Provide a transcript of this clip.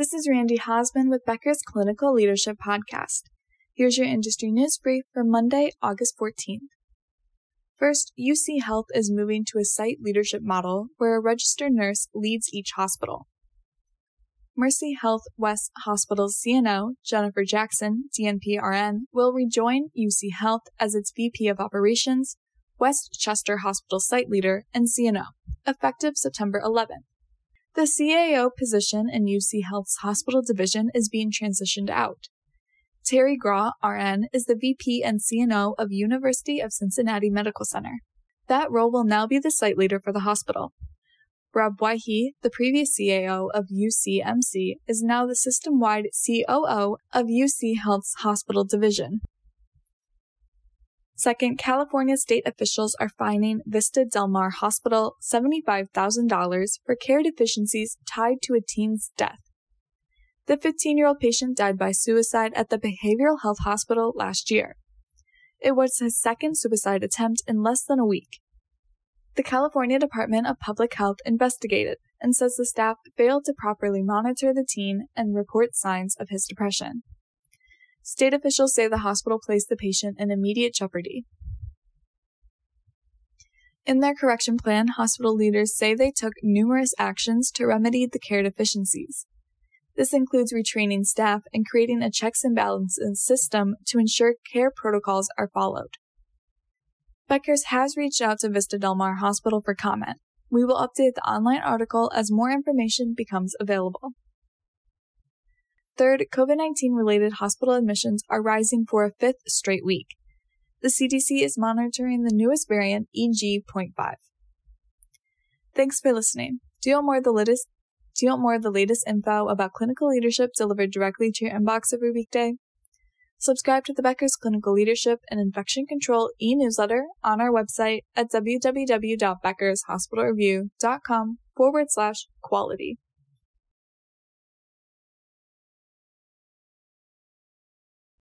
This is Randy Hosman with Becker's Clinical Leadership Podcast. Here's your industry news brief for Monday, August 14th. First, UC Health is moving to a site leadership model where a registered nurse leads each hospital. Mercy Health West Hospital's CNO, Jennifer Jackson, DNPRN, will rejoin UC Health as its VP of Operations, West Chester Hospital site leader, and CNO, effective September 11th. The CAO position in UC Health's hospital division is being transitioned out. Terry Graw, RN, is the VP and CNO of University of Cincinnati Medical Center. That role will now be the site leader for the hospital. Rob Wyhe, the previous CAO of UCMC, is now the system-wide COO of UC Health's hospital division. Second, California state officials are fining Vista Del Mar Hospital $75,000 for care deficiencies tied to a teen's death. The 15 year old patient died by suicide at the Behavioral Health Hospital last year. It was his second suicide attempt in less than a week. The California Department of Public Health investigated and says the staff failed to properly monitor the teen and report signs of his depression. State officials say the hospital placed the patient in immediate jeopardy. In their correction plan, hospital leaders say they took numerous actions to remedy the care deficiencies. This includes retraining staff and creating a checks and balances system to ensure care protocols are followed. Beckers has reached out to Vista Del Mar Hospital for comment. We will update the online article as more information becomes available. Third, COVID 19 related hospital admissions are rising for a fifth straight week. The CDC is monitoring the newest variant, EG.5. Thanks for listening. Do you want more of the latest? Do you want more of the latest info about clinical leadership delivered directly to your inbox every weekday? Subscribe to the Becker's Clinical Leadership and Infection Control e-newsletter on our website at www.beckershospitalreview.com forward slash quality.